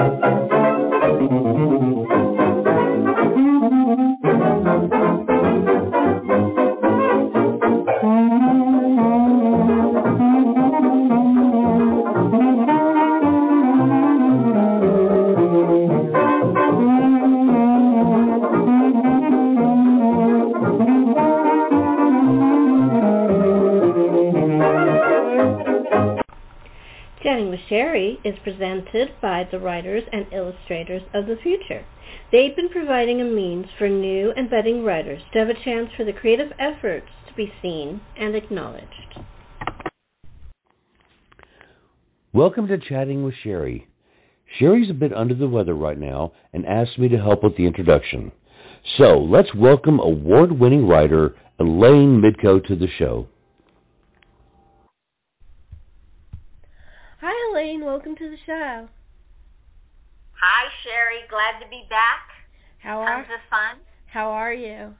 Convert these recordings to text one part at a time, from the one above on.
Thank you. Is presented by the writers and illustrators of the future. They've been providing a means for new and budding writers to have a chance for the creative efforts to be seen and acknowledged. Welcome to Chatting with Sherri. Sherri's a bit under the weather right now and asked me to help with the introduction. So let's welcome award winning writer Elaine Midcoh to the show. Hi, Elaine. Welcome to the show. Hi, Sherri. Glad to be back. How are? Tons of fun. How are you?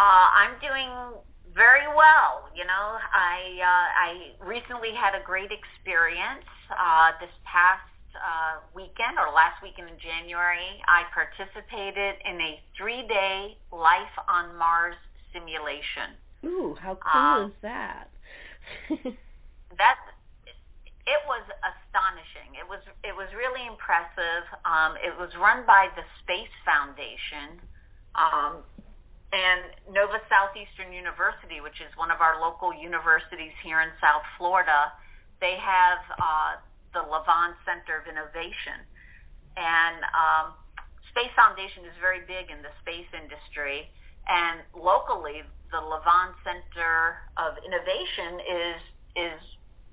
Uh, I'm doing very well. You know, I uh, I recently had a great experience uh, this past uh, weekend or last weekend in January. I participated in a three-day Life on Mars simulation. Ooh, how cool um, is that? that's it was astonishing. It was it was really impressive. Um, it was run by the Space Foundation um, and Nova Southeastern University, which is one of our local universities here in South Florida. They have uh, the Levan Center of Innovation, and um, Space Foundation is very big in the space industry. And locally, the Levan Center of Innovation is is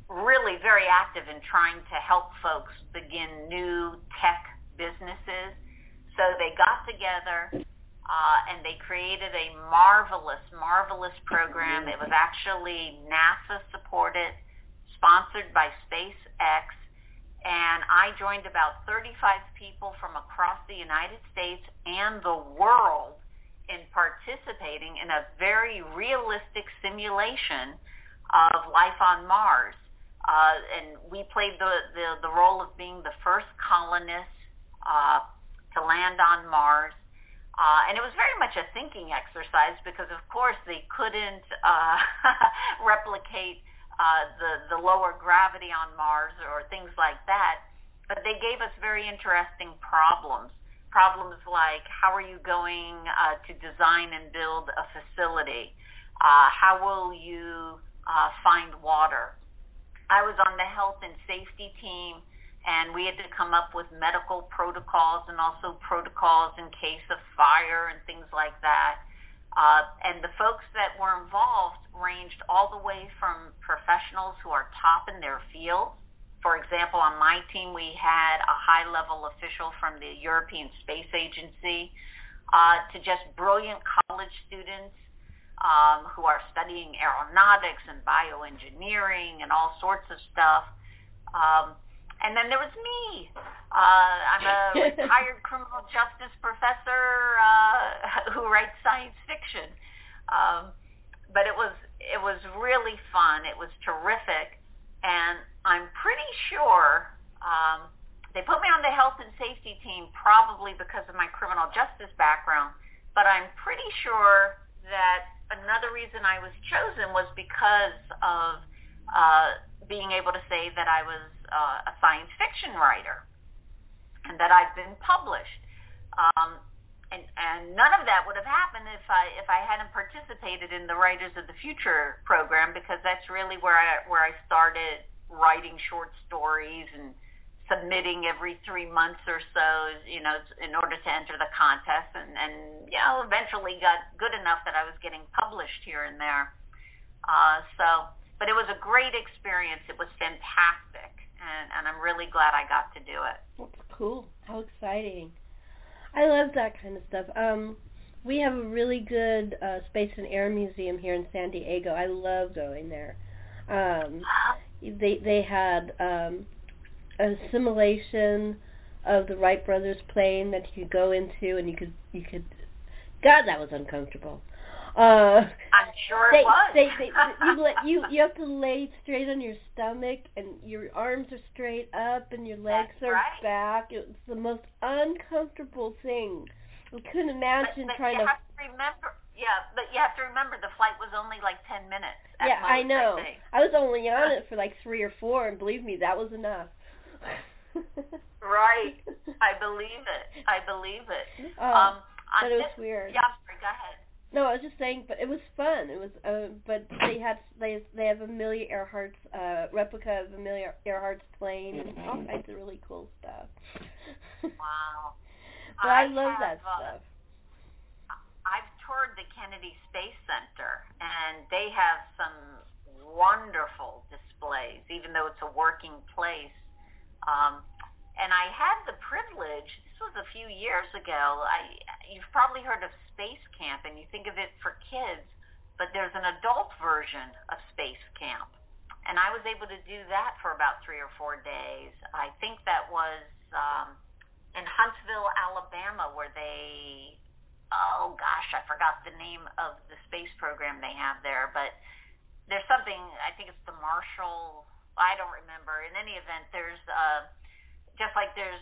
really very active in trying to help folks begin new tech businesses. So they got together uh, and they created a marvelous, marvelous program. It was actually NASA supported, sponsored by SpaceX, and I joined about 35 people from across the United States and the world in participating in a very realistic simulation of life on Mars. Uh, and we played the, the, the role of being the first colonists uh, to land on Mars. Uh, and it was very much a thinking exercise because, of course, they couldn't uh, replicate uh, the, the lower gravity on Mars or things like that. But they gave us very interesting problems. Problems like how are you going uh, to design and build a facility? Uh, how will you uh, find water? I was on the health and safety team, and we had to come up with medical protocols and also protocols in case of fire and things like that. Uh, and the folks that were involved ranged all the way from professionals who are top in their field. For example, on my team, we had a high level official from the European Space Agency uh, to just brilliant college students um, who are studying aeronautics and bioengineering and all sorts of stuff. Um, and then there was me. Uh, I'm a retired criminal justice professor uh, who writes science fiction. Um, but it was it was really fun. It was terrific, and I'm pretty sure um, they put me on the health and safety team probably because of my criminal justice background. But I'm pretty sure that another reason I was chosen was because of uh, being able to say that I was uh, a science fiction writer and that I've been published. Um, and, and none of that would have happened if I if I hadn't participated in the Writers of the Future program because that's really where I where I started writing short stories and submitting every three months or so, you know, in order to enter the contest, and and you know, eventually got good enough that I was getting published here and there. Uh, so, but it was a great experience. It was fantastic, and and I'm really glad I got to do it. That's cool. How exciting! I love that kind of stuff. Um, we have a really good uh, space and air museum here in San Diego. I love going there. Um, they they had um, a simulation of the Wright brothers plane that you could go into and you could you could God that was uncomfortable. Uh, I'm sure they, it was. They, they, you, you you have to lay straight on your stomach, and your arms are straight up, and your legs That's are right. back. It's the most uncomfortable thing. I couldn't imagine but, but trying to. have to remember, yeah, but you have to remember the flight was only like ten minutes. Yeah, most, I know. think. I was only on it for like three or four, and believe me, that was enough. Right. I believe it. I believe it. Oh, um, on but it was this, weird. Yeah, sorry, go ahead. No, I was just saying, but it was fun. It was, uh, but they had they they have Amelia Earhart's uh replica of Amelia Earhart's plane and all kinds of really cool stuff. Wow. but I, I love have, that uh, stuff. I've toured the Kennedy Space Center, and they have some wonderful displays, even though it's a working place. Um, and I had the privilege. This was a few years ago. I you've probably heard of Space Camp, and you think of it for kids, but there's an adult version of Space Camp, and I was able to do that for about three or four days. I think that was um, in Huntsville, Alabama, where they oh gosh, I forgot the name of the space program they have there, but there's something. I think it's the Marshall. I don't remember. In any event, there's uh, just like there's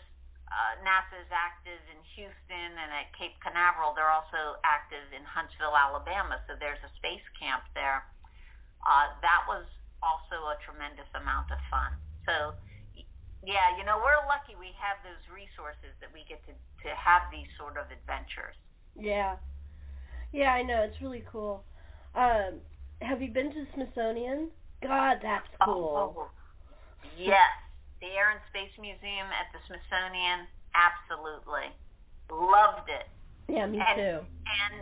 uh, NASA's active in Houston and at Cape Canaveral. They're also active in Huntsville, Alabama. So there's a space camp there. Uh, that was also a tremendous amount of fun. So yeah, you know, we're lucky we have those resources that we get to to have these sort of adventures. Yeah, yeah, I know. It's really cool. Um, have you been to Smithsonian? God, that's cool. Oh, yes. The Air and Space Museum at the Smithsonian, absolutely. Loved it. Yeah, me and, too. And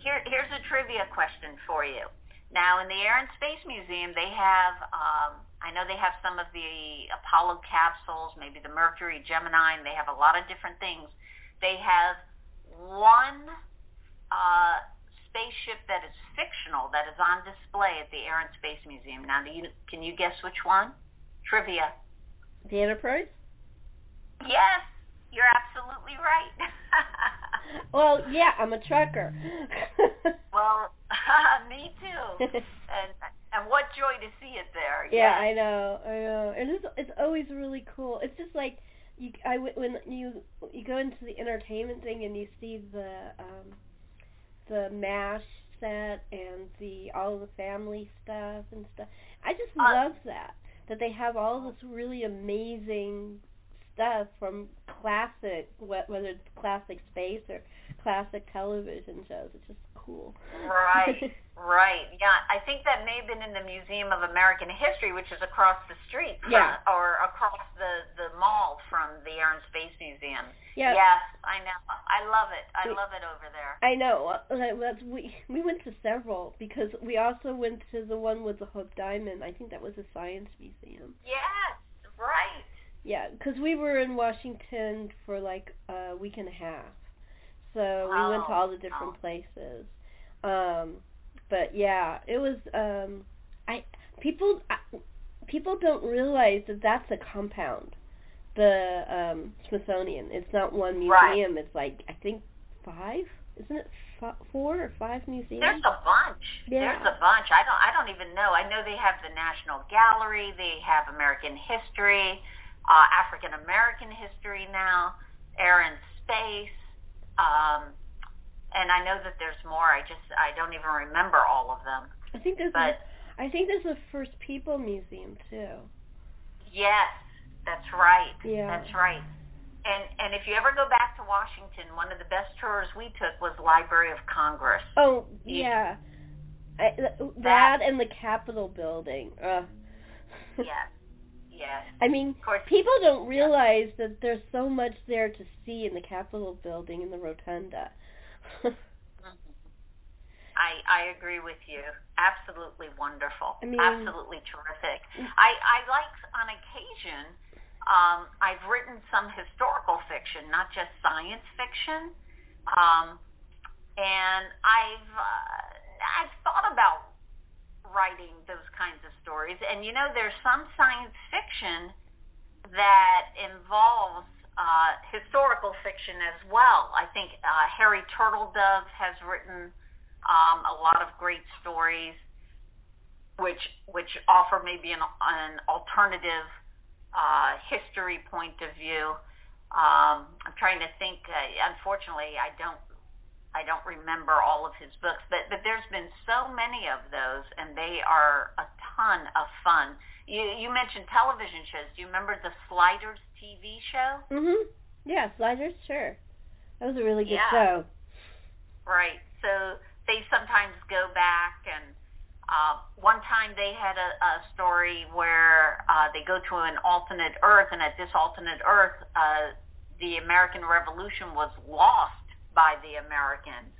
here, here's a trivia question for you. Now, in the Air and Space Museum, they have, um, I know they have some of the Apollo capsules, maybe the Mercury, Gemini, they have a lot of different things. They have one uh, spaceship that is fictional that is on display at the Air and Space Museum. Now, do you, can you guess which one? Trivia. The Enterprise? Yes, you're absolutely right. Well, yeah, I'm a Trekker. well, me too. And and what joy to see it there. yeah, yes. I know, I know, and it's it's always really cool. It's just like you, I when you you go into the entertainment thing and you see the um the Mash set and the all the family stuff and stuff. I just Uh, love that that they have all this really amazing stuff from classic whether it's classic space or classic television shows. It's just cool. Right, right. Yeah, I think that may have been in the Museum of American History, which is across the street, from, Yeah. or across the the mall from the Air and Space Museum. yeah. Yes, I know. I love it. I We- love it over there. I know. uh, That's we we went to several because we also went to the one with the Hope Diamond. I think that was a science museum. Yes, right. Yeah, because we were in Washington for like a week and a half, so we went to Oh, all the different oh. places. Um, but yeah, it was. Um, I people I, people don't realize that that's a compound. The um, Smithsonian. It's not one Right. museum. It's like I think five. Isn't it f- four or five museums? There's a bunch. Yeah. There's a bunch. I don't. I don't even know. I know they have the National Gallery. They have American history, uh, African American history now, air and space, um, and I know that there's more. I just I don't even remember all of them. I think there's. But a, I think there's a First People Museum too. yes, that's right. Yeah. That's right. And and if you ever go back to Washington, one of the best tours we took was Library of Congress. Oh Yeah. yeah, I, th- that and the Capitol building. Ugh. yes. I mean, people don't realize that there's so much there to see in the Capitol building in the rotunda. Mhm. I I agree with you. Absolutely wonderful. I mean- Absolutely terrific. I I like on occasion. Um, I've written some historical fiction, not just science fiction. Um, and I've uh, I've thought about writing those kinds of stories. And you know, there's some science fiction that involves uh, historical fiction as well. I think uh, Harry Turtledove has written Um, a lot of great stories, which which offer maybe an an alternative uh, history point of view. Um, I'm trying to think. Uh, unfortunately, I don't I don't remember all of his books, but but there's been so many of those, and they are a ton of fun. You you mentioned television shows. Do you remember the Sliders TV show? Mhm. Yeah, Sliders. Sure. That was a really good Yeah. show. Right. So they sometimes go back and. Uh, one time they had a, a story where uh, they go to an alternate Earth, and at this alternate Earth, uh, the American Revolution was lost by the Americans.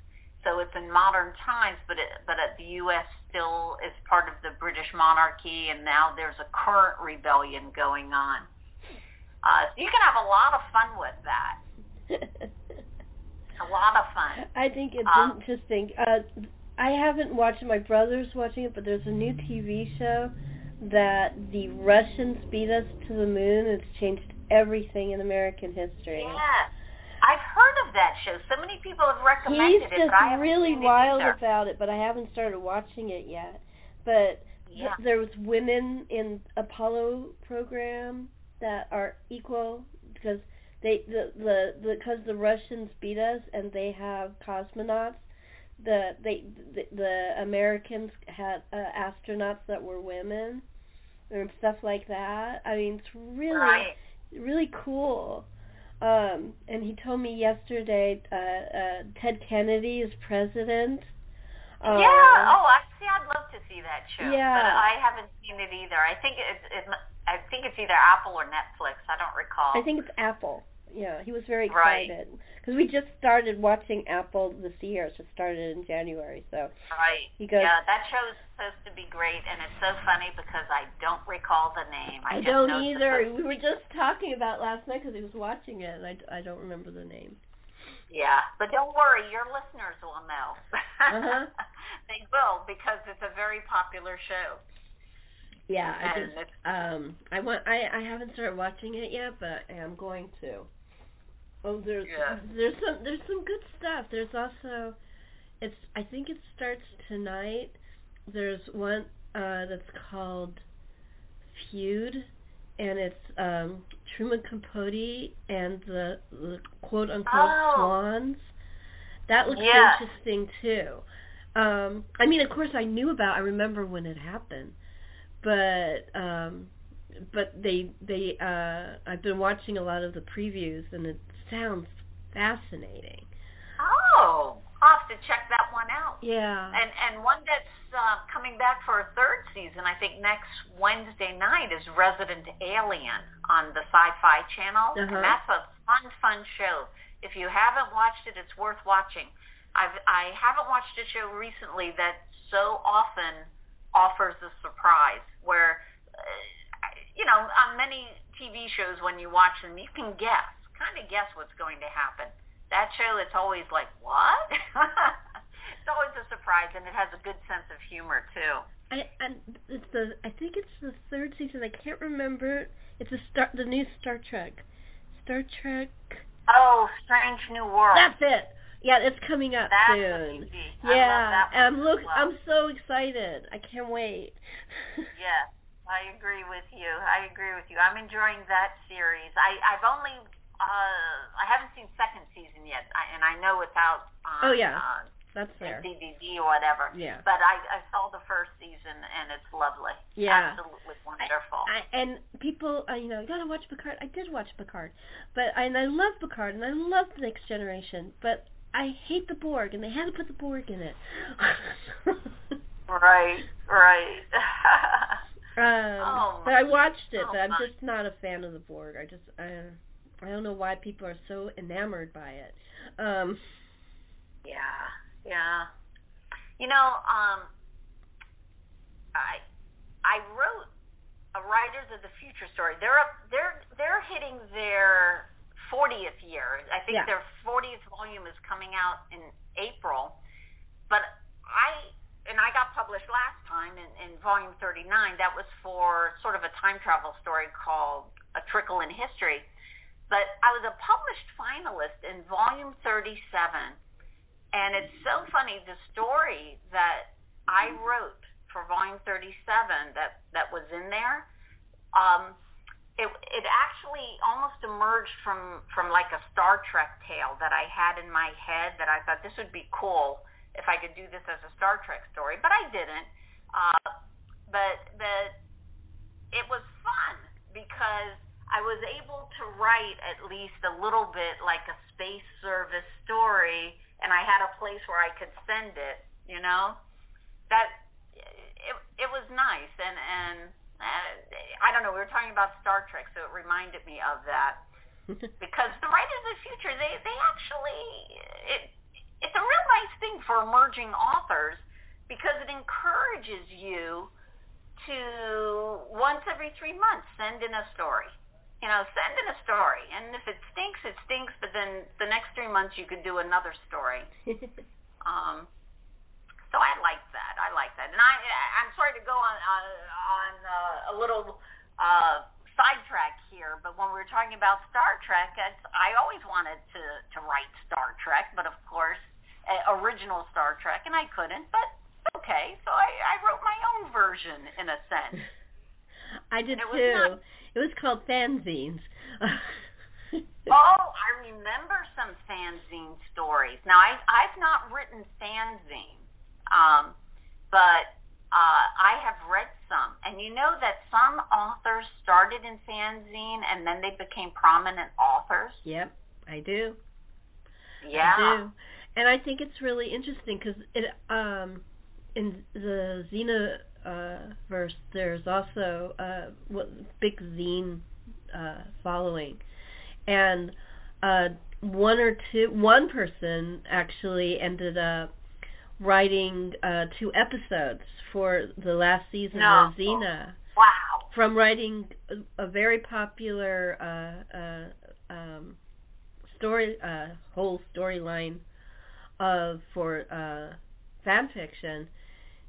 So it's in modern times, but it, but at the U.S. still is part of the British monarchy, and now there's a current rebellion going on. Uh, so you can have a lot of fun with that. A lot of fun. I think it's Um, interesting. Uh, I haven't watched it. My brother's watching it, but there's a new TV show that the Russians beat us to the moon. It's changed everything in American history. Yeah, I've heard of that show. So many people have recommended He's it, just but I haven't really wild either. about it, but I haven't started watching it yet. But th- there was women in Apollo program that are equal because they the the because the, Russians beat us and they have cosmonauts. The they the, the Americans had uh, astronauts that were women and stuff like that. I mean, it's really Right. really cool. Um, and he told me yesterday uh, uh, Ted Kennedy is president. Um, yeah. Oh, I see. I'd love to see that show. Yeah. But I haven't seen it either. I think it's. It, I think it's either Apple or Netflix. I don't recall. I think it's Apple. Yeah, he was very excited because we just started watching Apple this year. It just started in January, so Right. he goes. yeah, that show is supposed to be great, and it's so funny because I don't recall the name. I, I don't either. We were just talking about last night because he was watching it, and I, I don't remember the name. Yeah, but don't worry, your listeners will know. Uh-huh. they will because it's a very popular show. Yeah, I just um I want I I haven't started watching it yet, but I am going to. Oh, there's Yeah. there's some there's some good stuff. There's also it's I think it starts tonight. There's one uh that's called Feud and it's um Truman Capote and the, the quote unquote Oh. swans. That looks Yeah. interesting too. Um I mean of course I knew about I remember when it happened. But um but they they uh I've been watching a lot of the previews and it sounds fascinating. Oh, I'll have to check that one out. Yeah. And and one that's uh, coming back for a third season, I think next Wednesday night is Resident Alien on the Sci-Fi Channel, Uh-huh. and that's a fun, fun show. If you haven't watched it, it's worth watching. I've I haven't watched a show recently that so often offers a surprise where, uh, you know, on many TV shows when you watch them, you can guess, kind of guess what's going to happen. That show, it's always like, what? it's always a surprise, and it has a good sense of humor too. I and it's the I think it's the third season. I can't remember. It's a star the new Star Trek. Star Trek. Oh, Strange New World. That's it. Yeah, it's coming up That's soon. I Yeah, and I'm look well. I'm so excited. I can't wait. Yes, I agree with you. I agree with you. I'm enjoying that series. I I've only uh I haven't seen second season yet, I, and I know it's out on Oh, yeah. uh, That's fair. DVD or whatever. Yeah. But I I saw the first season and it's lovely. Yeah. Absolutely wonderful. I, and people, uh, you know, you gotta watch Picard. I did watch Picard, but and I love Picard and I love the Next Generation, but I hate the Borg, and they had to put the Borg in it. right, right. um, Oh, but I watched it, oh, but I'm my. just not a fan of the Borg. I just, I, I don't know why people are so enamored by it. Um, Yeah, yeah. You know, um, I I wrote a Writers of the Future story. They're up, they're they're hitting their 40th year. I think Yeah. their 40th volume is coming out in April. But I and I got published last time in, in volume 39. That was for sort of a time travel story called A Trickle in History. But I was a published finalist in volume 37 and it's so funny the story that I wrote for volume 37 that that was in there. Um, it it actually almost emerged from from like a Star Trek tale that I had in my head that I thought this would be cool if I could do this as a Star Trek story, but I didn't. Uh, but but it was fun because I was able to write at least a little bit like a space service story, and I had a place where I could send it. You know, that it it was nice, and and uh, I don't know. We were talking about Star Trek, so it reminded me of that because the writers of the future they they actually it it's a real nice thing for emerging authors because it encourages you to once every three months send in a story. You know, send in a story, and if it stinks, it stinks. But then the next three months, you could do another story. um, so I like that. I like that, and I I'm sorry to go on on, on uh, a little uh, sidetrack here, but when we were talking about Star Trek, it's, I always wanted to to write Star Trek, but of course, uh, original Star Trek, and I couldn't. But okay, so I, I wrote my own version in a sense. I did It was too. not- It was called fanzines. Oh, I remember some fanzine stories. Now, I, I've not written fanzine, um, but uh, I have read some. And you know that some authors started in fanzine and then they became prominent authors? Yep, I do. Yeah. I do. And I think it's really interesting because it um in the Xena uh, verse there's also uh what big zine uh following and uh one or two one person actually ended up writing uh two episodes for the last season No. of Xena Wow. from writing a, a very popular uh, uh, um, story, uh, whole storyline of for uh, fan fiction.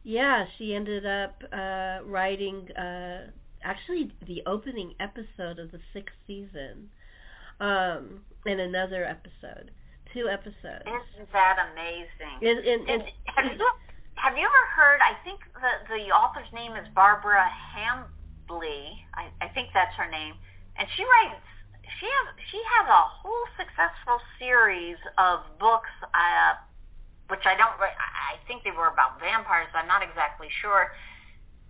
Yeah, she ended up uh, writing uh, actually the opening episode of the sixth season, um, and another episode, two episodes. Isn't that amazing? And, have you have you ever heard? I think the the author's name is Barbara Hambly. I, I think that's her name, and she writes. She has she has a whole successful series of books, uh, which I don't. I I think they were about vampires. I'm not exactly sure,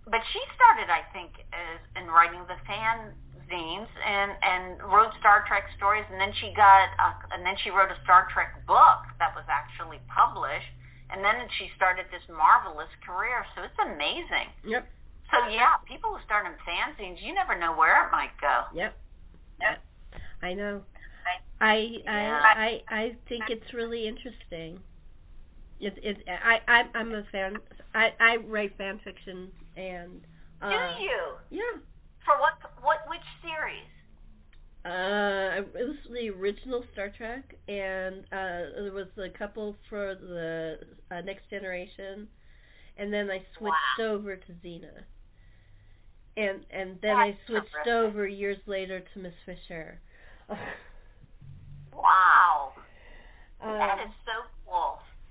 but she started, I think, as in writing the fan zines and and wrote Star Trek stories, and then she got a, and then she wrote a Star Trek book that was actually published, and then she started this marvelous career. So it's amazing. yep, So yeah, people who start in fanzines, you never know where it might go. yep, Yep. I know. I Yeah. I I I think it's really interesting. It it I I I'm a fan. I I write fan fiction and uh, Do you? yeah. For what? What? Which series? Uh, it was the original Star Trek, and uh, there was a couple for the uh, Next Generation, and then I switched over to Xena, and and then I switched terrific. over years later to Miss Fisher. Wow, that Um, is so.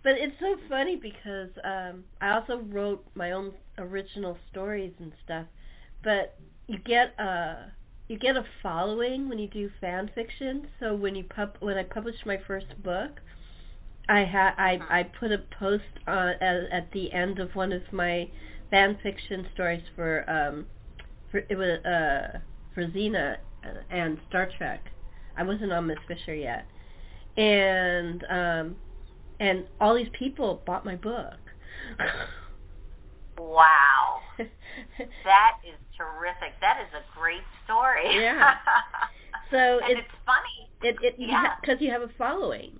But it's so funny because um I also wrote my own original stories and stuff. But you get a you get a following when you do fan fiction. So when you pub when I published my first book, I had I I put a post on at, at the end of one of my fan fiction stories for um for it was uh for Xena and Star Trek. I wasn't on Miss Fisher yet. And um and all these people bought my book. Wow, that is terrific. That is a great story. Yeah. so and it's it's funny. it it Yeah. because you have a following,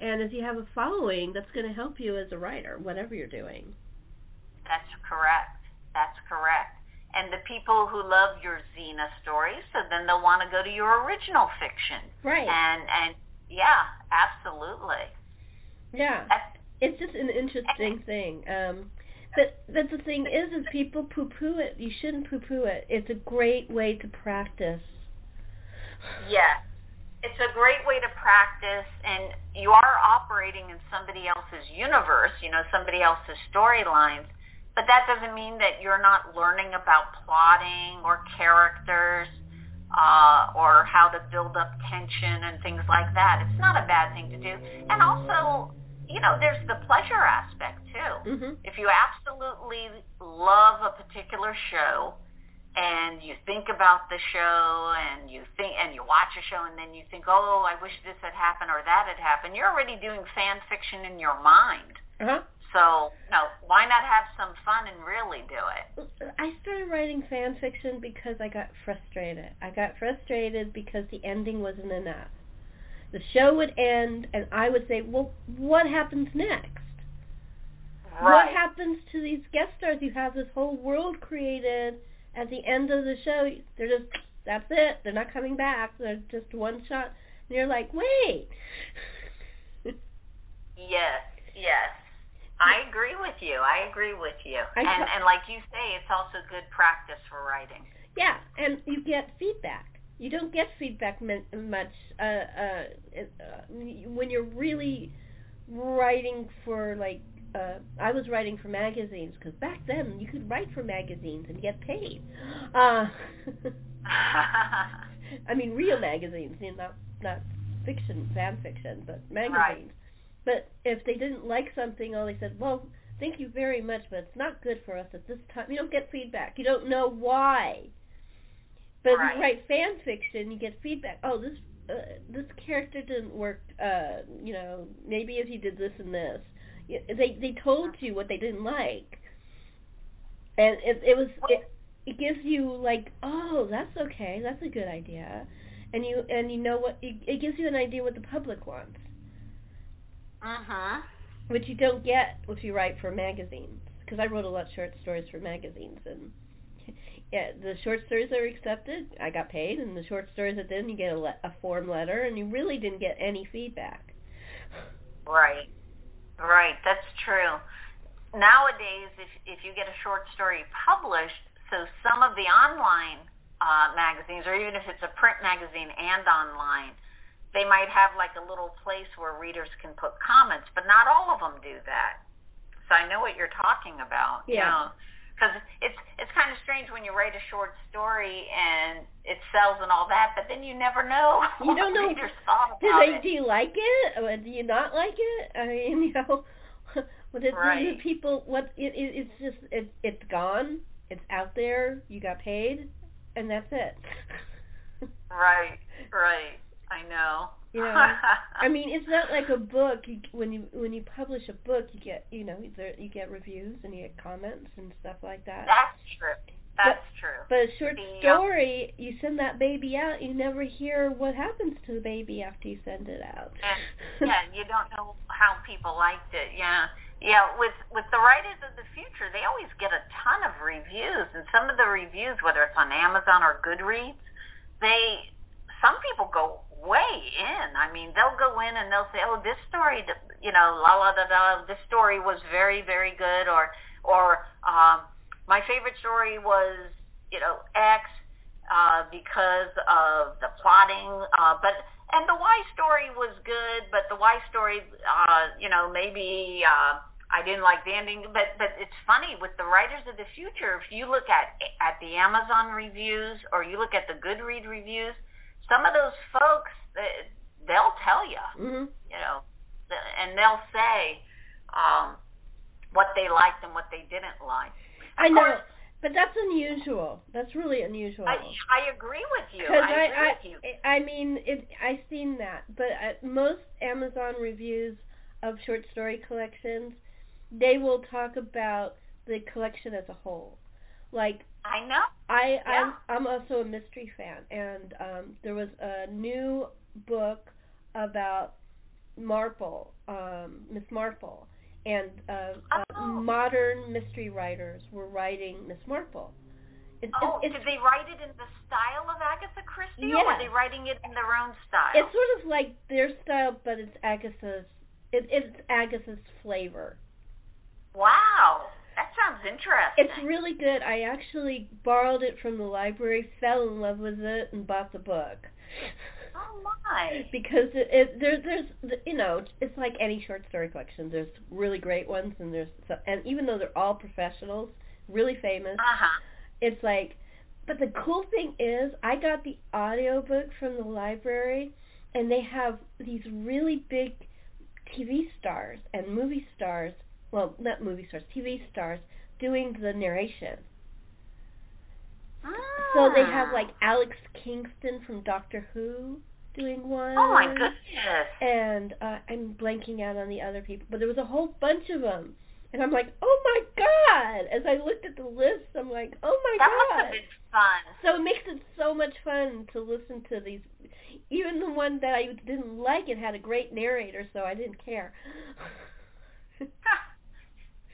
and if you have a following, that's going to help you as a writer, whatever you're doing. That's correct. That's correct. And the people who love your Xena stories, so then they'll want to go to your original fiction. Right. And and yeah, absolutely. Yeah. It's just an interesting thing. Um, but but the thing is, is people poo-poo it. You shouldn't poo-poo it. It's a great way to practice. yes, it's a great way to practice, and you are operating in somebody else's universe, you know, somebody else's storylines. But that doesn't mean that you're not learning about plotting or characters uh, or how to build up tension and things like that. It's not a bad thing to do. And also, you know, there's the pleasure aspect too. Mm-hmm. If you absolutely love a particular show and you think about the show and you think and you watch a show and then you think, "Oh, I wish this had happened or that had happened." You're already doing fan fiction in your mind. Uh-huh. So, no, why not have some fun and really do it? I started writing fan fiction because I got frustrated. I got frustrated because the ending wasn't enough. The show would end, and I would say, "Well, what happens next? Right. What happens to these guest stars? You have this whole world created. At the end of the show, they're just that's it. They're not coming back. They're just one shot. And you're like, wait. Yes, yes. I agree with you. I agree with you. I and t- and like you say, it's also good practice for writing. Yeah, and you get feedback. You don't get feedback much uh, uh, uh, when you're really writing for like. Uh, I was writing for magazines because back then you could write for magazines and get paid. Uh, I mean, real magazines, you know, not not fiction, fan fiction, but magazines. But if they didn't like something, all they said, "Well, thank you very much, but it's not good for us at this time." You don't get feedback. You don't know why. But Right. if you write fan fiction, you get feedback. Oh, this uh, this character didn't work. Uh, you know, maybe if you did this and this, they they told you what they didn't like, and it it was it, it gives you like, oh, that's okay, that's a good idea, and you and you know what it, it gives you an idea what the public wants, mhm. which you don't get if you write for magazines. Because I wrote a lot of short stories for magazines, and yeah, the short stories that were accepted, I got paid, and the short stories that didn't, you get a, le- a form letter, and you really didn't get any feedback. Right. Right. That's true. Nowadays, if if you get a short story published, so some of the online uh, magazines, or even if it's a print magazine and online, they might have like a little place where readers can put comments, but not all of them do that. So I know what you're talking about. You Yeah. know, because it's it's kind of strange when you write a short story and it sells and all that, but then you never know You don't know- readers thought about Do they? it. Do you like it? Or do you not like it? I mean, you know, what it, Right. the people? What it, it? It's just it. It's gone. It's out there. You got paid, and that's it. Right, right. I know. Yeah. I mean, it's not like a book. You, when you when you publish a book, you get you know there, you get reviews and you get comments and stuff like that. that's true. That's true. But a short Yeah. story, you send that baby out, you never hear what happens to the baby after you send it out. And, yeah, you don't know how people liked it. Yeah, yeah. With with the writers of the future, they always get a ton of reviews, and some of the reviews, whether it's on Amazon or Goodreads, they some people go way in. I mean, they'll go in and they'll say, "Oh, this story, you know, la la da da. This story was very very good," or or um, my favorite story was you know X uh, because of the plotting, uh, but and the Y story was good, but the Y story, uh, you know, maybe uh, I didn't like the ending. But but it's funny with the writers of the future. If you look at at the Amazon reviews or you look at the Goodread reviews, some of those folks they, they'll tell you, hmm you know, and they'll say um, what they liked and what they didn't like. I know, course, but that's unusual. That's really unusual. I I agree with you. Because I agree I, with you. I, I mean, it. I've seen that, but at most Amazon reviews of short story collections, they will talk about the collection as a whole. Like I know. I, Yeah. I'm, I'm also a mystery fan, and um, there was a new book about Marple, um, Miss Marple, and uh, uh, Oh. modern mystery writers were writing Miss Marple. It, Oh, it's, did they write it in the style of Agatha Christie, or were they writing it in their own style? it's sort of like their style, but it's Agatha's. It, it's Agatha's flavor. wow, sounds interesting. It's really good. I actually borrowed it from the library, fell in love with it, and bought the book. Oh my! because it, it there there's you know it's like any short story collection. There's really great ones and there's so, and even though they're all professionals, really famous, Uh huh. it's like. But the cool thing is, I got the audiobook from the library, and they have these really big TV stars and movie stars. Well, not movie stars, TV stars doing the narration. Ah. So they have Ah. like Alex Kingston from Doctor Who doing one. Oh my goodness! And uh, I'm blanking out on the other people, but there was a whole bunch of them, and I'm like, oh my god! As I looked at the list, I'm like, oh my That must god! have been fun. So it makes it so much fun to listen to these. Even the one that I didn't like, it had a great narrator, so I didn't care.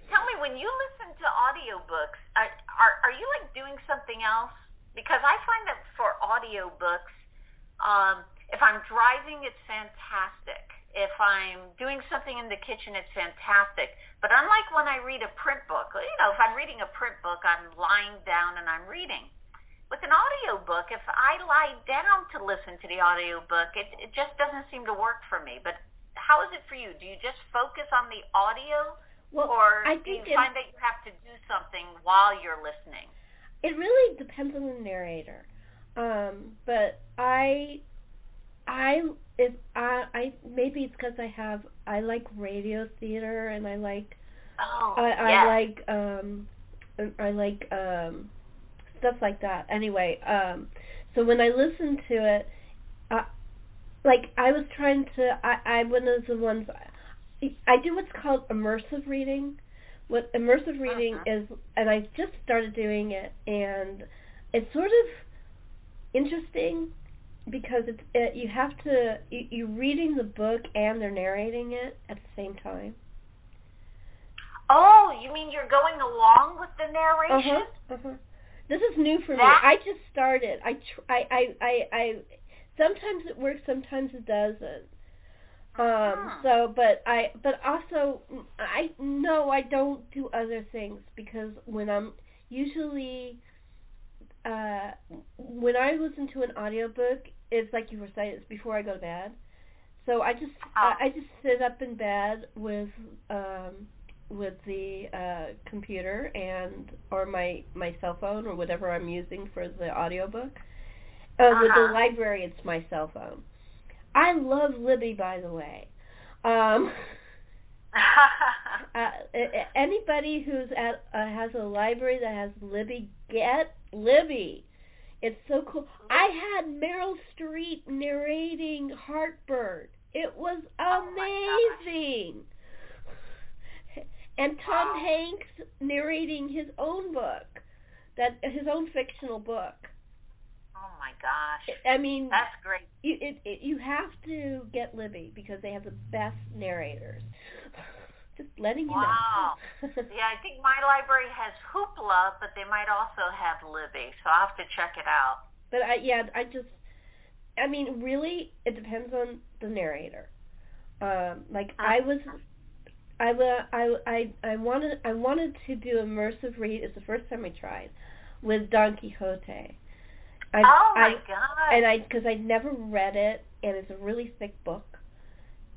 Tell me, when you listen to audiobooks, are, are are you like doing something else? Because I find that for audiobooks, um, if I'm driving, it's fantastic. If I'm doing something in the kitchen, it's fantastic. But unlike when I read a print book, you know, if I'm reading a print book, I'm lying down and I'm reading. With an audiobook, if I lie down to listen to the audiobook, it, it just doesn't seem to work for me. But how is it for you? Do you just focus on the audio? Well, or I do you it, find that you have to do something while you're listening? it really depends on the narrator. Um, but I, I if I, I maybe it's because I have I like radio theater and I like Oh, I, I yes. like um I like um stuff like that. Anyway, um so when I listen to it I like I was trying to I I one of the ones I do what's called immersive reading. What immersive reading Uh-huh. is and I just started doing it and it's sort of interesting because it's it, you have to you, you're reading the book and they're narrating it at the same time. Oh, you mean you're going along with the narration? Uh-huh. uh-huh. This is new for me. I just started. I tr- I, I I I sometimes it works, sometimes it doesn't. Um Mhm. so but I but also I no, I don't do other things because when I'm usually uh when I listen to an audiobook, it's like you were saying, it's before I go to bed. So I just I, I just sit up in bed with um with the uh computer and or my my cell phone or whatever I'm using for the audiobook. Uh huh. with the Uh-huh. library it's my cell phone. I love Libby by the way. Um uh, anybody who's at uh, has a library that has Libby, get Libby. It's so cool. I had Meryl Streep narrating Heartburn. It was Oh amazing. And Tom Wow. Hanks narrating his own book, that his own fictional book. Oh my gosh. I mean, That's great. you it, it you have to get Libby because they have the best narrators. Just letting you Wow. know. Yeah, I think my library has Hoopla, but they might also have Libby, so I'll have to check it out. But I yeah, I just I mean, really it depends on the narrator. Um like I was I wa- I I I wanted I wanted to do immersive read. It's the first time I tried with Don Quixote. I, oh my I, god. and I because I'd never read it, and it's a really thick book,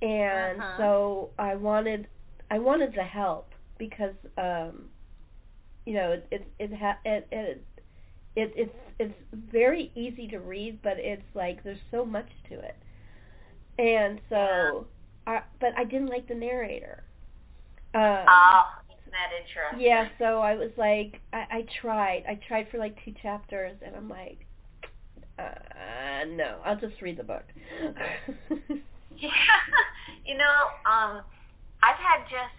and Uh-huh. so I wanted I wanted the help because um, you know it it it ha- it, it it it's it's very easy to read, but it's like there's so much to it, and so I but I didn't like the narrator. Um, Oh, isn't that interesting? yeah, so I was like, I, I tried. I tried for like two chapters, and I'm like, uh, no, I'll just read the book. Yeah. you know, um, I've had just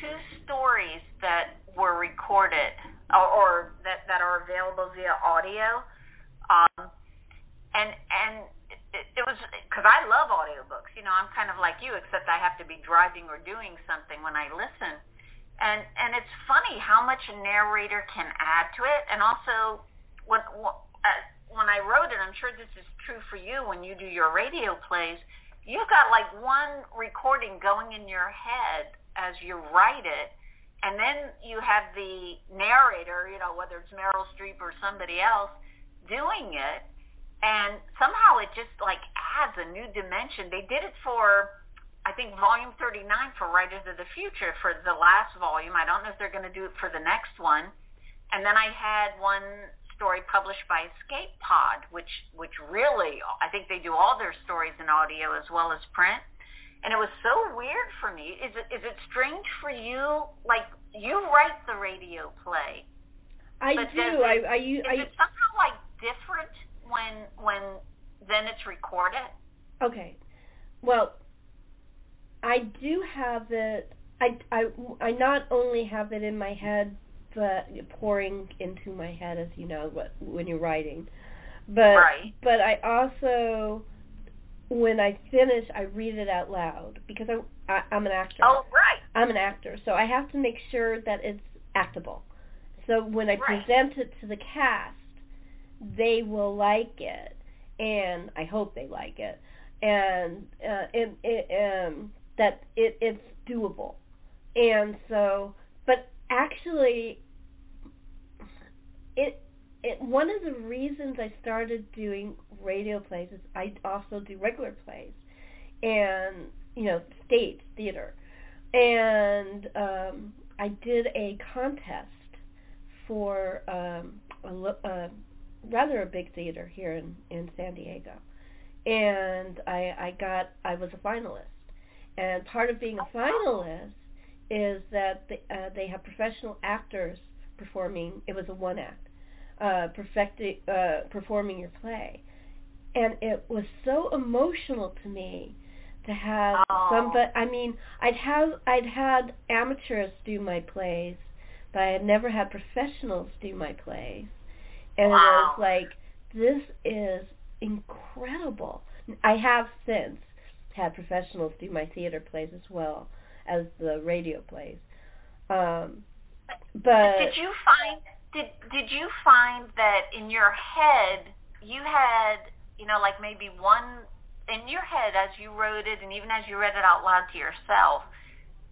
two stories that were recorded or, or that that are available via audio. Um, and and it, it was because I love audiobooks. You know, I'm kind of like you, except I have to be driving or doing something when I listen. And and it's funny how much a narrator can add to it, and also when when, uh, when I wrote it, I'm sure this is true for you when you do your radio plays. You've got like one recording going in your head as you write it, and then you have the narrator, you know, whether it's Meryl Streep or somebody else, doing it, and somehow it just like adds a new dimension. They did it for I think volume 39 for Writers of the Future for the last volume. I don't know if they're going to do it for the next one. And then I had one story published by Escape Pod, which which really I think they do all their stories in audio as well as print. And it was so weird for me. Is it is it strange for you? Like you write the radio play. I do. It, I I, is I, it somehow like different when when then it's recorded? Okay. Well, I do have it. I, I, I not only have it in my head, but pouring into my head, as you know, when you're writing. But right. but I also, when I finish, I read it out loud because I, I I'm an actor. Oh right. I'm an actor, so I have to make sure that it's actable. So when I right. present it to the cast, they will like it, and I hope they like it, and uh, it, it um that it, it's doable. And so, actually, it it one of the reasons I started doing radio plays is I also do regular plays, and you know stage theater, and um, I did a contest for um, a, a rather a big theater here in in San Diego, and I I got I was a finalist. And part of being a finalist is that they, uh, they have professional actors performing. It was a one act, uh, perfecting, uh, performing your play, and it was so emotional to me to have oh. somebody. I mean, I'd have I'd had amateurs do my plays, but I had never had professionals do my plays, and wow. it was like this is incredible. I have since had professionals do my theater plays as well as the radio plays. Um, but did you find did did you find that in your head you had you know like maybe one in your head as you wrote it and even as you read it out loud to yourself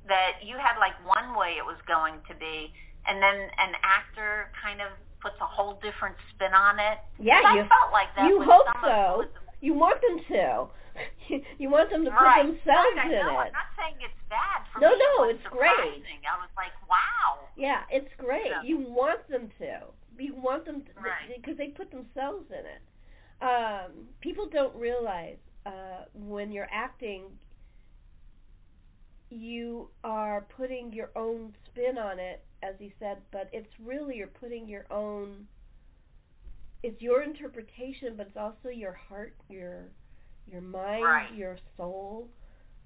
that you had like one way it was going to be and then an actor kind of puts a whole different spin on it. Yeah, you I felt like that. You hope so. You want them to. you want them to put right. themselves right, in know. it. I'm not saying it's no, no, it it's surprising. great. I was like, wow. Yeah, it's great. You want them to. You want them to right. because they put themselves in it. Um, people don't realize uh, when you're acting, you are putting your own spin on it, as he said, but it's really you're putting your own. It's your interpretation, but it's also your heart, your your mind, right. your soul.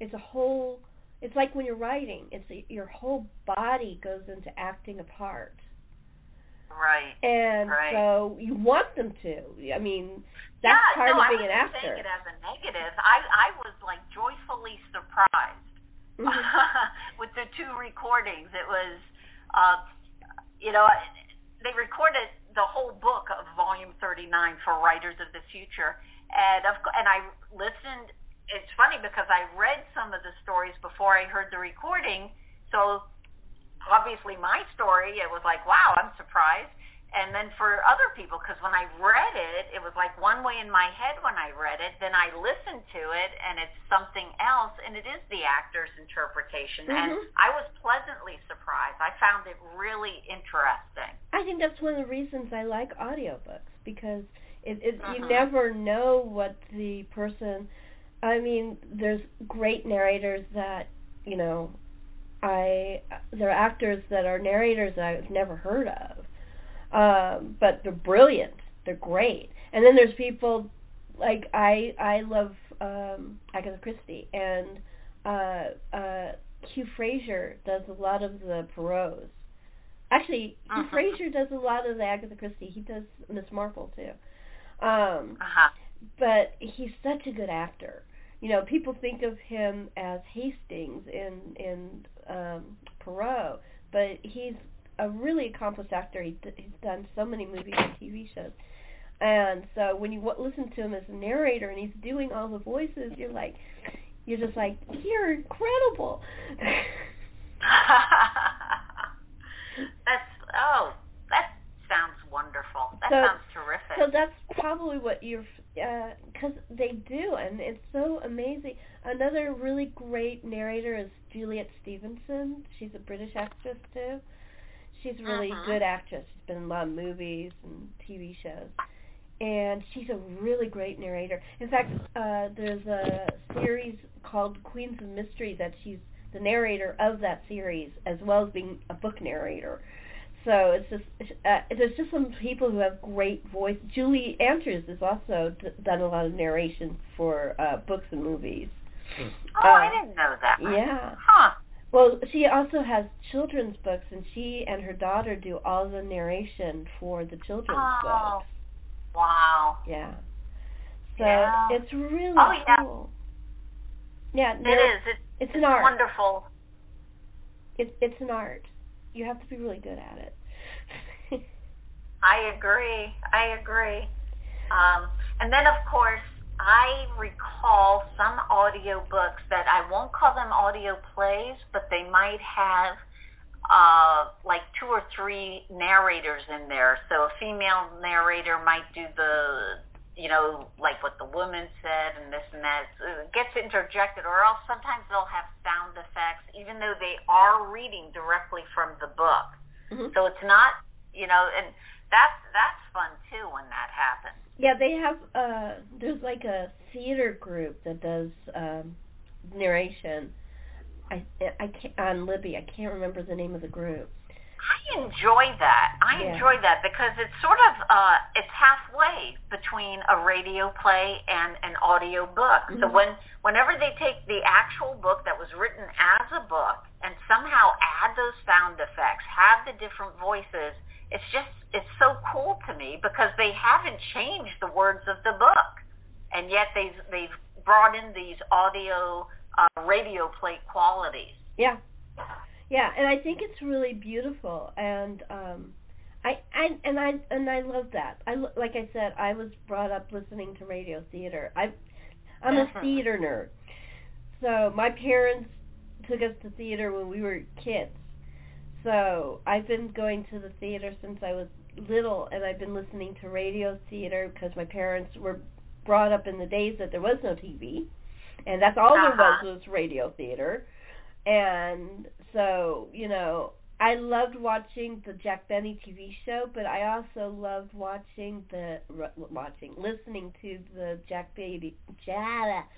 It's a whole. It's like when you're writing. It's your whole body goes into acting a part. Right. And right. so you want them to. I mean, that's yeah, part no, of being I an actor. saying it as a negative. I I was like joyfully surprised mm-hmm. with the two recordings. It was, uh, you know, they recorded the whole book of Volume 39 for Writers of the Future, and of and I listened. It's funny because I read some of the stories before I heard the recording, so obviously my story, it was like, wow, I'm surprised. And then for other people, because when I read it, it was like one way in my head when I read it. Then I listened to it, and it's something else, and it is the actor's interpretation. Mm-hmm. And I was pleasantly surprised. I found it really interesting. I think that's one of the reasons I like audiobooks because it, it uh-huh. you never know what the person. I mean, there's great narrators that you know I there are actors that are narrators that I've never heard of, um, but they're brilliant. They're great. And then there's people like I I love um, Agatha Christie and uh, uh, Hugh Fraser does a lot of the Poirot's. Actually, Hugh uh-huh. Fraser does a lot of the Agatha Christie. He does Miss Marple too. Um, uh-huh. But he's such a good actor you know, people think of him as Hastings in in um, Poirot, but he's a really accomplished actor. He, he's done so many movies and TV shows, and so when you w- listen to him as a narrator and he's doing all the voices, you're like, you're just like, you're incredible. That's oh, wonderful. That so, sounds terrific. So that's probably what you're, because uh, they do, and it's so amazing. Another really great narrator is Juliet Stevenson. She's a British actress too. She's a really Mhm. good actress. She's been in a lot of movies and TV shows, and she's a really great narrator. In fact, uh, there's a series called Queens of Mystery that she's the narrator of that series, as well as being a book narrator. So it's just uh, there's just some people who have great voice. Julie Andrews has also d- done a lot of narration for uh, books and movies. oh, I uh, didn't know that. Yeah. Huh. Well, she also has children's books, and she and her daughter do all the narration for the children's Oh. books. Wow. Yeah. So Yeah. it's really Oh, yeah. cool. Yeah, It. It's, It's it's an art. wonderful. It, it's an art. You have to be really good at it. I agree. I agree. Um, and then, of course, I recall some audio books that I won't call them audio plays, but they might have uh, like two or three narrators in there. So a female narrator might do the, you know, like what the woman said and this and that. It gets interjected, or else sometimes they'll have sound effects, even though they are reading directly from the book. Mhm. So it's not, you know, and that's that's fun too when that happens. Yeah, they have. uh There's like a theater group that does um narration. I I can't on Libby. I can't remember the name of the group. I enjoy that. I Yeah. enjoy that because it's sort of uh it's halfway between a radio play and an audio book. So Mhm. when whenever they take the actual book that was written as a book and somehow add those sound effects, have the different voices, it's just it's so cool to me because they haven't changed the words of the book. And yet they've they've brought in these audio uh radio play qualities. Yeah, yeah, and I think it's really beautiful, and um, I, I and I and I love that. I like I said, I was brought up listening to radio theater. I, I'm a theater nerd, so my parents took us to theater when we were kids. So I've been going to the theater since I was little, and I've been listening to radio theater because my parents were brought up in the days that there was no TV, and that's all there was Uh-huh. was radio theater. And so, you know, I loved watching the Jack Benny TV show, but I also loved watching the watching listening to the Jack Baby Jack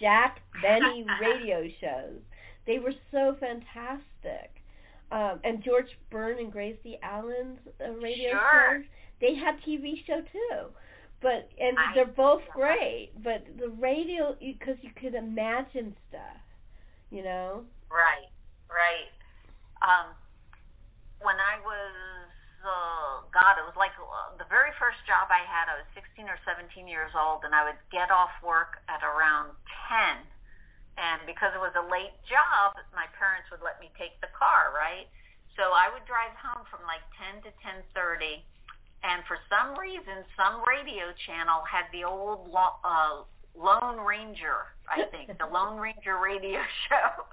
Jack Benny radio shows. They were so fantastic. Um, and George Burns and Gracie Allen's uh, radio Sure. shows. They had TV show too, but and I- they're both great. But the radio, because you could imagine stuff, you know. Right, right. Um, when I was, uh, God, it was like uh, the very first job I had. I was 16 or 17 years old, and I would get off work at around 10. And because it was a late job, my parents would let me take the car, right? So I would drive home from like 10 to 10:30, and for some reason, some radio channel had the old lo- uh, Lone Ranger, I think, the Lone Ranger radio show.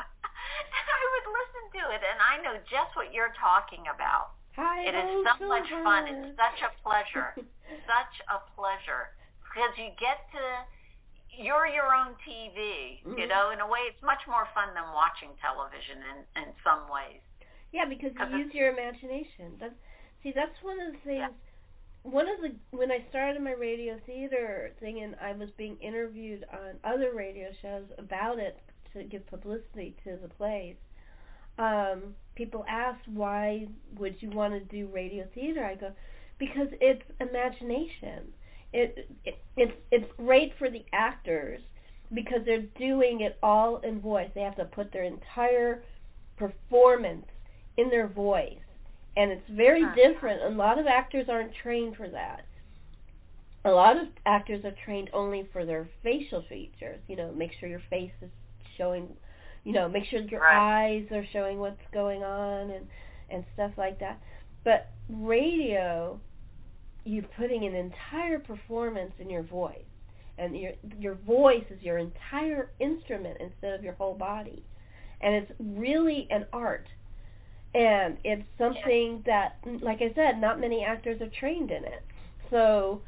And I would listen to it, and I know just what you're talking about. Hi, It is so much fun. It's such a pleasure. such a pleasure because you get to you're your own TV. You Mhm. know, in a way, it's much more fun than watching television in in some ways. Yeah, because you use your imagination. That's see, that's one of the things. One of the when I started my radio theater thing, and I was being interviewed on other radio shows about it to give publicity to the plays. Um, people ask why would you want to do radio theater? I go because it's imagination. It, it it's it's great for the actors because they're doing it all in voice. They have to put their entire performance in their voice. And it's very Uh-huh. different. A lot of actors aren't trained for that. A lot of actors are trained only for their facial features. You know, make sure your face is showing, you know, make sure your Right. eyes are showing what's going on and and stuff like that. But radio, you're putting an entire performance in your voice, and your your voice is your entire instrument instead of your whole body, and it's really an art, and it's something that, like I said, not many actors are trained in it. so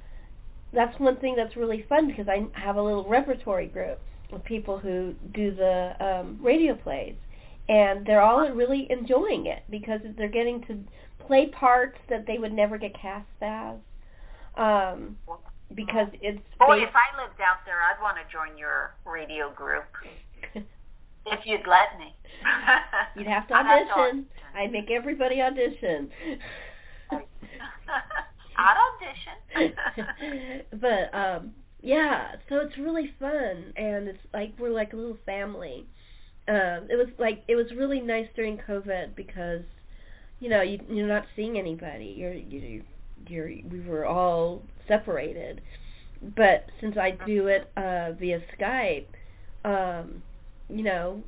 that's one thing that's really fun because I have a little repertory group of people who do the um, radio plays, and they're all really enjoying it because they're getting to play parts that they would never get cast as. Um, because it's boy, if I lived out there, I'd want to join your radio group. if you'd let me. you'd have to audition. I'd make everybody audition. I'd audition. but um yeah, so it's really fun and it's like we're like a little family. Um it was like it was really nice during COVID because you know, you you're not seeing anybody. You're you you're we were all separated. But since I do it uh via Skype, um you know,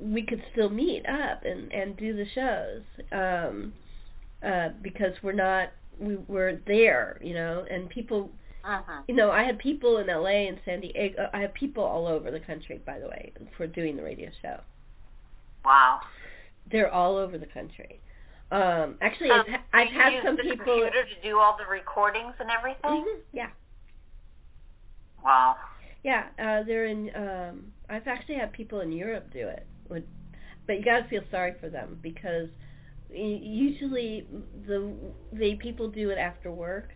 we could still meet up and and do the shows. Um uh because we're not we were there, you know, and people uh-huh. you know, I had people in LA and San Diego. I have people all over the country, by the way, for doing the radio show. Wow. They're all over the country. Um, actually, um, I've, I've had use some the people. computer to do all the recordings and everything. Mm-hmm, yeah. Wow. Yeah, uh, they're in. Um, I've actually had people in Europe do it, but you got to feel sorry for them because usually the the people do it after work,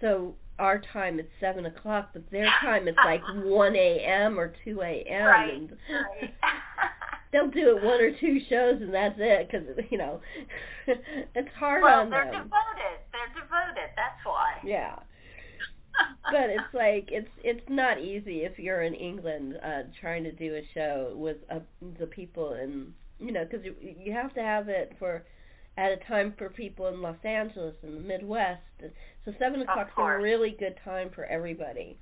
so our time it's seven o'clock, but their time it's like one a.m. or two a.m. Right. And right. they'll do it one or two shows and that's it because you know it's hard well, on they're them. devoted. They're devoted. That's why. Yeah. but it's like it's it's not easy if you're in England uh trying to do a show with uh, the people and you know because you you have to have it for at a time for people in Los Angeles and the Midwest. So seven o'clock o'clock's a really good time for everybody.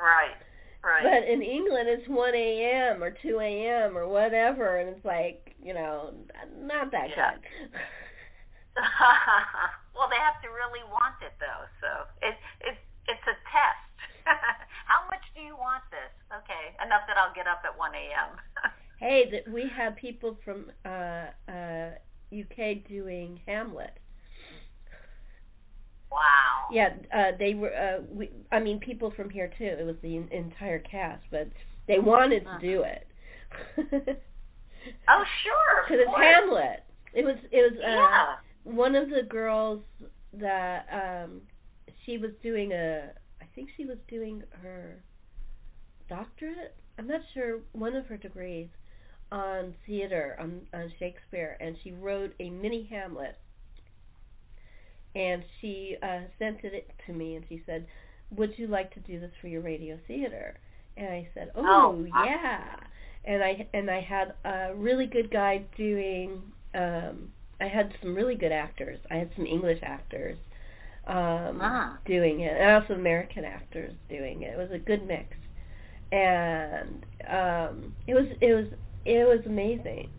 Right. Right. But in England, it's one a.m. or two a.m. or whatever, and it's like you know not that yeah. good. well, they have to really want it though, so it's it's it's a test. How much do you want this? Okay, enough that I'll get up at one a.m. hey, that we have people from uh uh UK doing Hamlet. Wow. Yeah, uh they were uh we I mean people from here too. It was the entire cast, but they wanted to do it. oh, sure. Cuz it's Hamlet. It was it was uh yeah. one of the girls that um she was doing a I think she was doing her doctorate. I'm not sure one of her degrees on theater on on Shakespeare and she wrote a mini Hamlet. And she uh sent it to me and she said would you like to do this for your radio theater? And I said oh, oh yeah. And I and I had a really good guy doing um I had some really good actors. I had some English actors um ah. doing it and also American actors doing it. It was a good mix. And um it was it was it was amazing.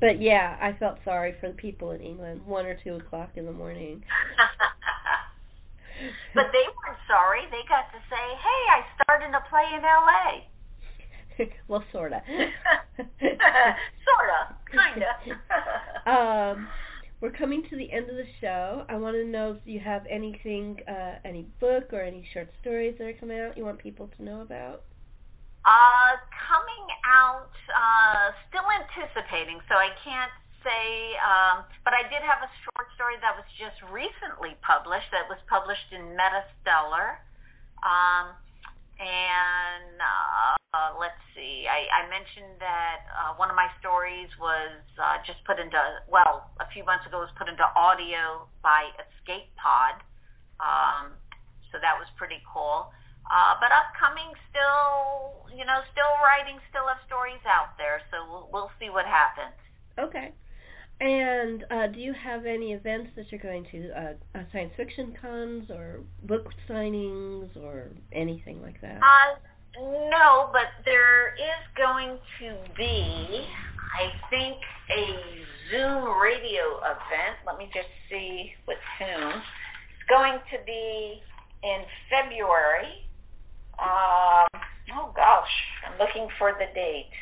But yeah, I felt sorry for the people in England, one or two o'clock in the morning. but they weren't sorry. They got to say, "Hey, I started a play in L.A." well, sorta. sorta, kinda. um, we're coming to the end of the show. I want to know if you have anything, uh, any book or any short stories that are coming out you want people to know about. Uh, coming out, uh, still anticipating, so I can't say, um, but I did have a short story that was just recently published, that was published in MetaStellar. Um, and uh, let's see, I, I mentioned that uh, one of my stories was uh, just put into, well, a few months ago was put into audio by Escape Pod. Um, so that was pretty cool. Uh, but upcoming, still, you know, still writing, still have stories out there. So we'll, we'll see what happens. Okay. And uh, do you have any events that you're going to, uh, uh, science fiction cons or book signings or anything like that? Uh, no, but there is going to be, I think, a Zoom radio event. Let me just see with whom. It's going to be in February. Um, oh gosh, I'm looking for the date.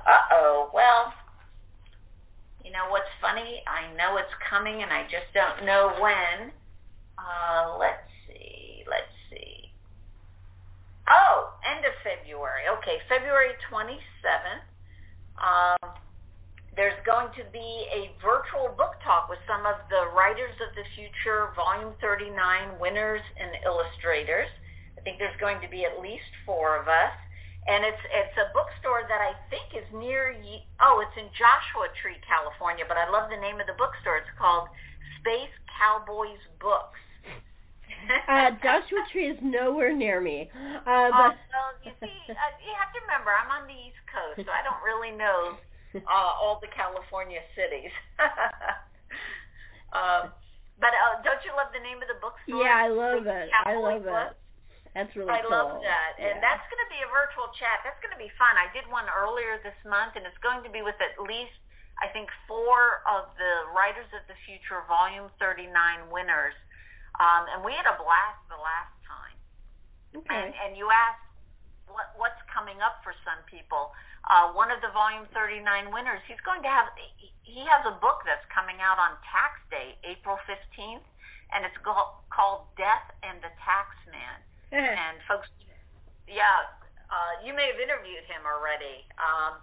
Uh oh. Well, you know what's funny? I know it's coming, and I just don't know when. Uh, let's see. Let's see. Oh, end of February. Okay, February 27th. Um, there's going to be a virtual book talk with some of the Writers of the Future Volume 39 winners and illustrators. I think there's going to be at least four of us. And it's it's a bookstore that I think is near oh it's in Joshua Tree, California. But I love the name of the bookstore. It's called Space Cowboys Books. uh, Joshua Tree is nowhere near me. Uh, but... uh, well, you see, uh, you have to remember I'm on the East Coast, so I don't really know uh, all the California cities. um, but uh, don't you love the name of the bookstore? Yeah, I love it. I love it. That's really I cool. love that. And that's going to be a virtual chat. That's going to be fun. I did one earlier this month, and it's going to be with at least, I think, four of the Writers of the Future Volume 39 winners. Um, and we had a blast the last time. Okay. And, and you asked what, what's coming up for some people uh, one of the Volume 39 winners, he's going to have, he has a book that's coming out on tax day, April 15th, and it's called Death and the Taxman. and folks, yeah, uh, you may have interviewed him already. Um,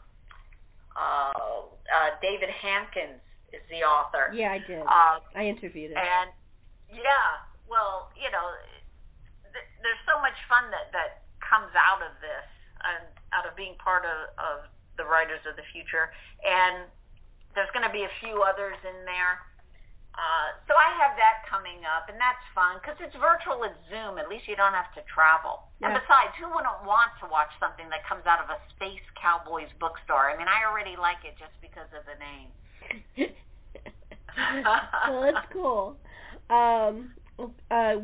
uh, uh, David Hankins is the author. Yeah, I did. Uh, I interviewed him. And yeah, well, you know, th- there's so much fun that that comes out of this and out of being part of, of the Writers of the Future. And there's going to be a few others in there. Uh, so I have that coming up, and that's fun because it's virtual. It's Zoom. At least you don't have to travel. Yeah. And besides, who wouldn't want to watch something that comes out of a Space Cowboys bookstore? I mean, I already like it just because of the name. well, that's cool. Um, uh,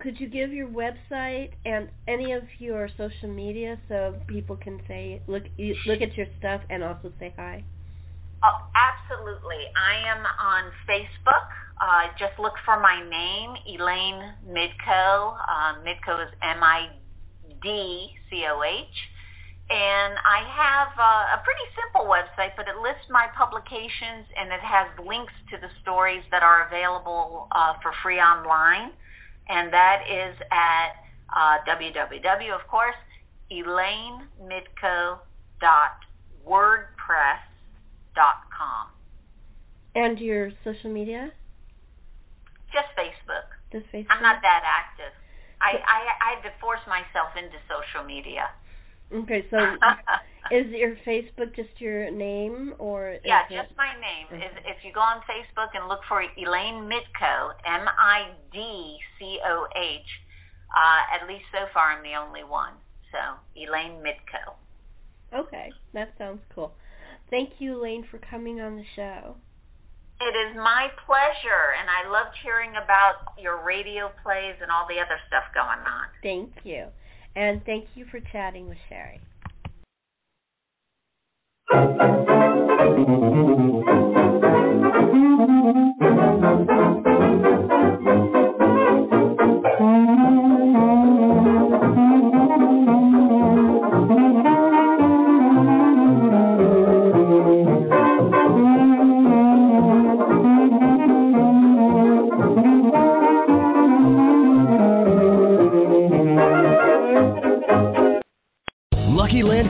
could you give your website and any of your social media so people can say look look at your stuff and also say hi? Oh, absolutely. I am on Facebook. Uh, just look for my name, Elaine Midcoh. Uh, Midcoh is M I D C O H. And I have uh, a pretty simple website, but it lists my publications and it has links to the stories that are available uh, for free online and that is at uh, www, of course, elainemidcoh.wordpress.com. And your social media? Just Facebook. Just Facebook. I'm not that active. I, I I had to force myself into social media. Okay, so is your Facebook just your name or? Yeah, just my name. Okay. If, if you go on Facebook and look for Elaine Midcoh, M I D C O H, uh, at least so far I'm the only one. So Elaine Midcoh. Okay, that sounds cool. Thank you, Elaine, for coming on the show. It is my pleasure, and I loved hearing about your radio plays and all the other stuff going on. Thank you. And thank you for chatting with Sherri.